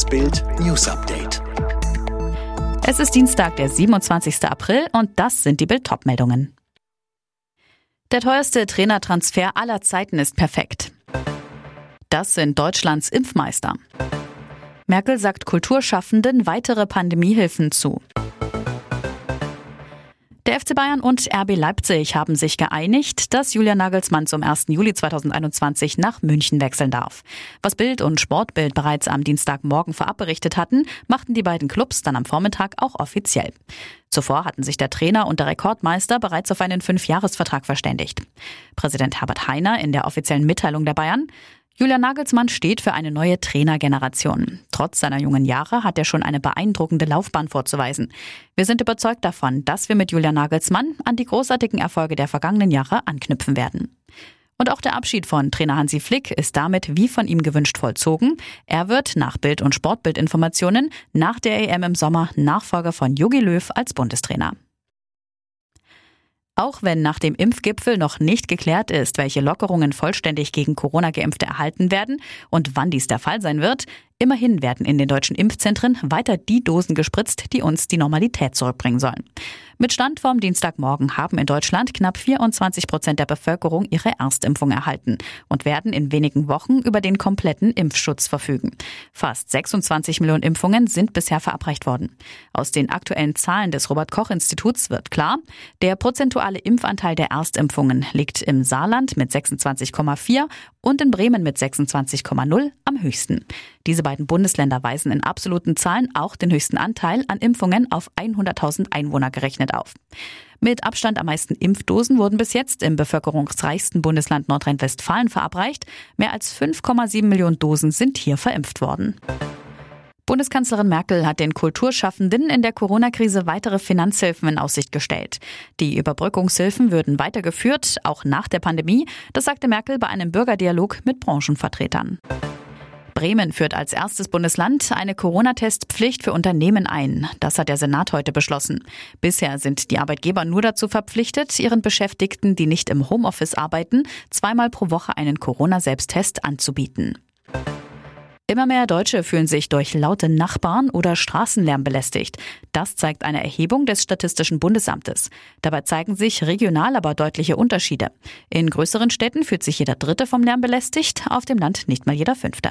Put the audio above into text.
Das Bild News Update. Es ist Dienstag, der 27. April und das sind die Bild meldungen Der teuerste Trainertransfer aller Zeiten ist perfekt. Das sind Deutschlands Impfmeister. Merkel sagt Kulturschaffenden weitere Pandemiehilfen zu. Der FC Bayern und RB Leipzig haben sich geeinigt, dass Julian Nagelsmann zum 1. Juli 2021 nach München wechseln darf. Was Bild und Sportbild bereits am Dienstagmorgen vorab berichtet hatten, machten die beiden Clubs dann am Vormittag auch offiziell. Zuvor hatten sich der Trainer und der Rekordmeister bereits auf einen Fünfjahresvertrag verständigt. Präsident Herbert Heiner in der offiziellen Mitteilung der Bayern Julian Nagelsmann steht für eine neue Trainergeneration. Trotz seiner jungen Jahre hat er schon eine beeindruckende Laufbahn vorzuweisen. Wir sind überzeugt davon, dass wir mit Julian Nagelsmann an die großartigen Erfolge der vergangenen Jahre anknüpfen werden. Und auch der Abschied von Trainer Hansi Flick ist damit wie von ihm gewünscht vollzogen. Er wird nach Bild- und Sportbildinformationen nach der EM im Sommer Nachfolger von Jogi Löw als Bundestrainer. Auch wenn nach dem Impfgipfel noch nicht geklärt ist, welche Lockerungen vollständig gegen Corona-Geimpfte erhalten werden und wann dies der Fall sein wird, immerhin werden in den deutschen Impfzentren weiter die Dosen gespritzt, die uns die Normalität zurückbringen sollen. Mit Stand vom Dienstagmorgen haben in Deutschland knapp 24 Prozent der Bevölkerung ihre Erstimpfung erhalten und werden in wenigen Wochen über den kompletten Impfschutz verfügen. Fast 26 Millionen Impfungen sind bisher verabreicht worden. Aus den aktuellen Zahlen des Robert Koch Instituts wird klar, der prozentuale Impfanteil der Erstimpfungen liegt im Saarland mit 26,4 und in Bremen mit 26,0 am höchsten. Diese beiden Bundesländer weisen in absoluten Zahlen auch den höchsten Anteil an Impfungen auf 100.000 Einwohner gerechnet auf. Mit Abstand am meisten Impfdosen wurden bis jetzt im bevölkerungsreichsten Bundesland Nordrhein-Westfalen verabreicht. Mehr als 5,7 Millionen Dosen sind hier verimpft worden. Bundeskanzlerin Merkel hat den Kulturschaffenden in der Corona-Krise weitere Finanzhilfen in Aussicht gestellt. Die Überbrückungshilfen würden weitergeführt, auch nach der Pandemie. Das sagte Merkel bei einem Bürgerdialog mit Branchenvertretern. Bremen führt als erstes Bundesland eine Corona-Testpflicht für Unternehmen ein. Das hat der Senat heute beschlossen. Bisher sind die Arbeitgeber nur dazu verpflichtet, ihren Beschäftigten, die nicht im Homeoffice arbeiten, zweimal pro Woche einen Corona-Selbsttest anzubieten. Immer mehr Deutsche fühlen sich durch laute Nachbarn oder Straßenlärm belästigt. Das zeigt eine Erhebung des Statistischen Bundesamtes. Dabei zeigen sich regional aber deutliche Unterschiede. In größeren Städten fühlt sich jeder Dritte vom Lärm belästigt, auf dem Land nicht mal jeder Fünfte.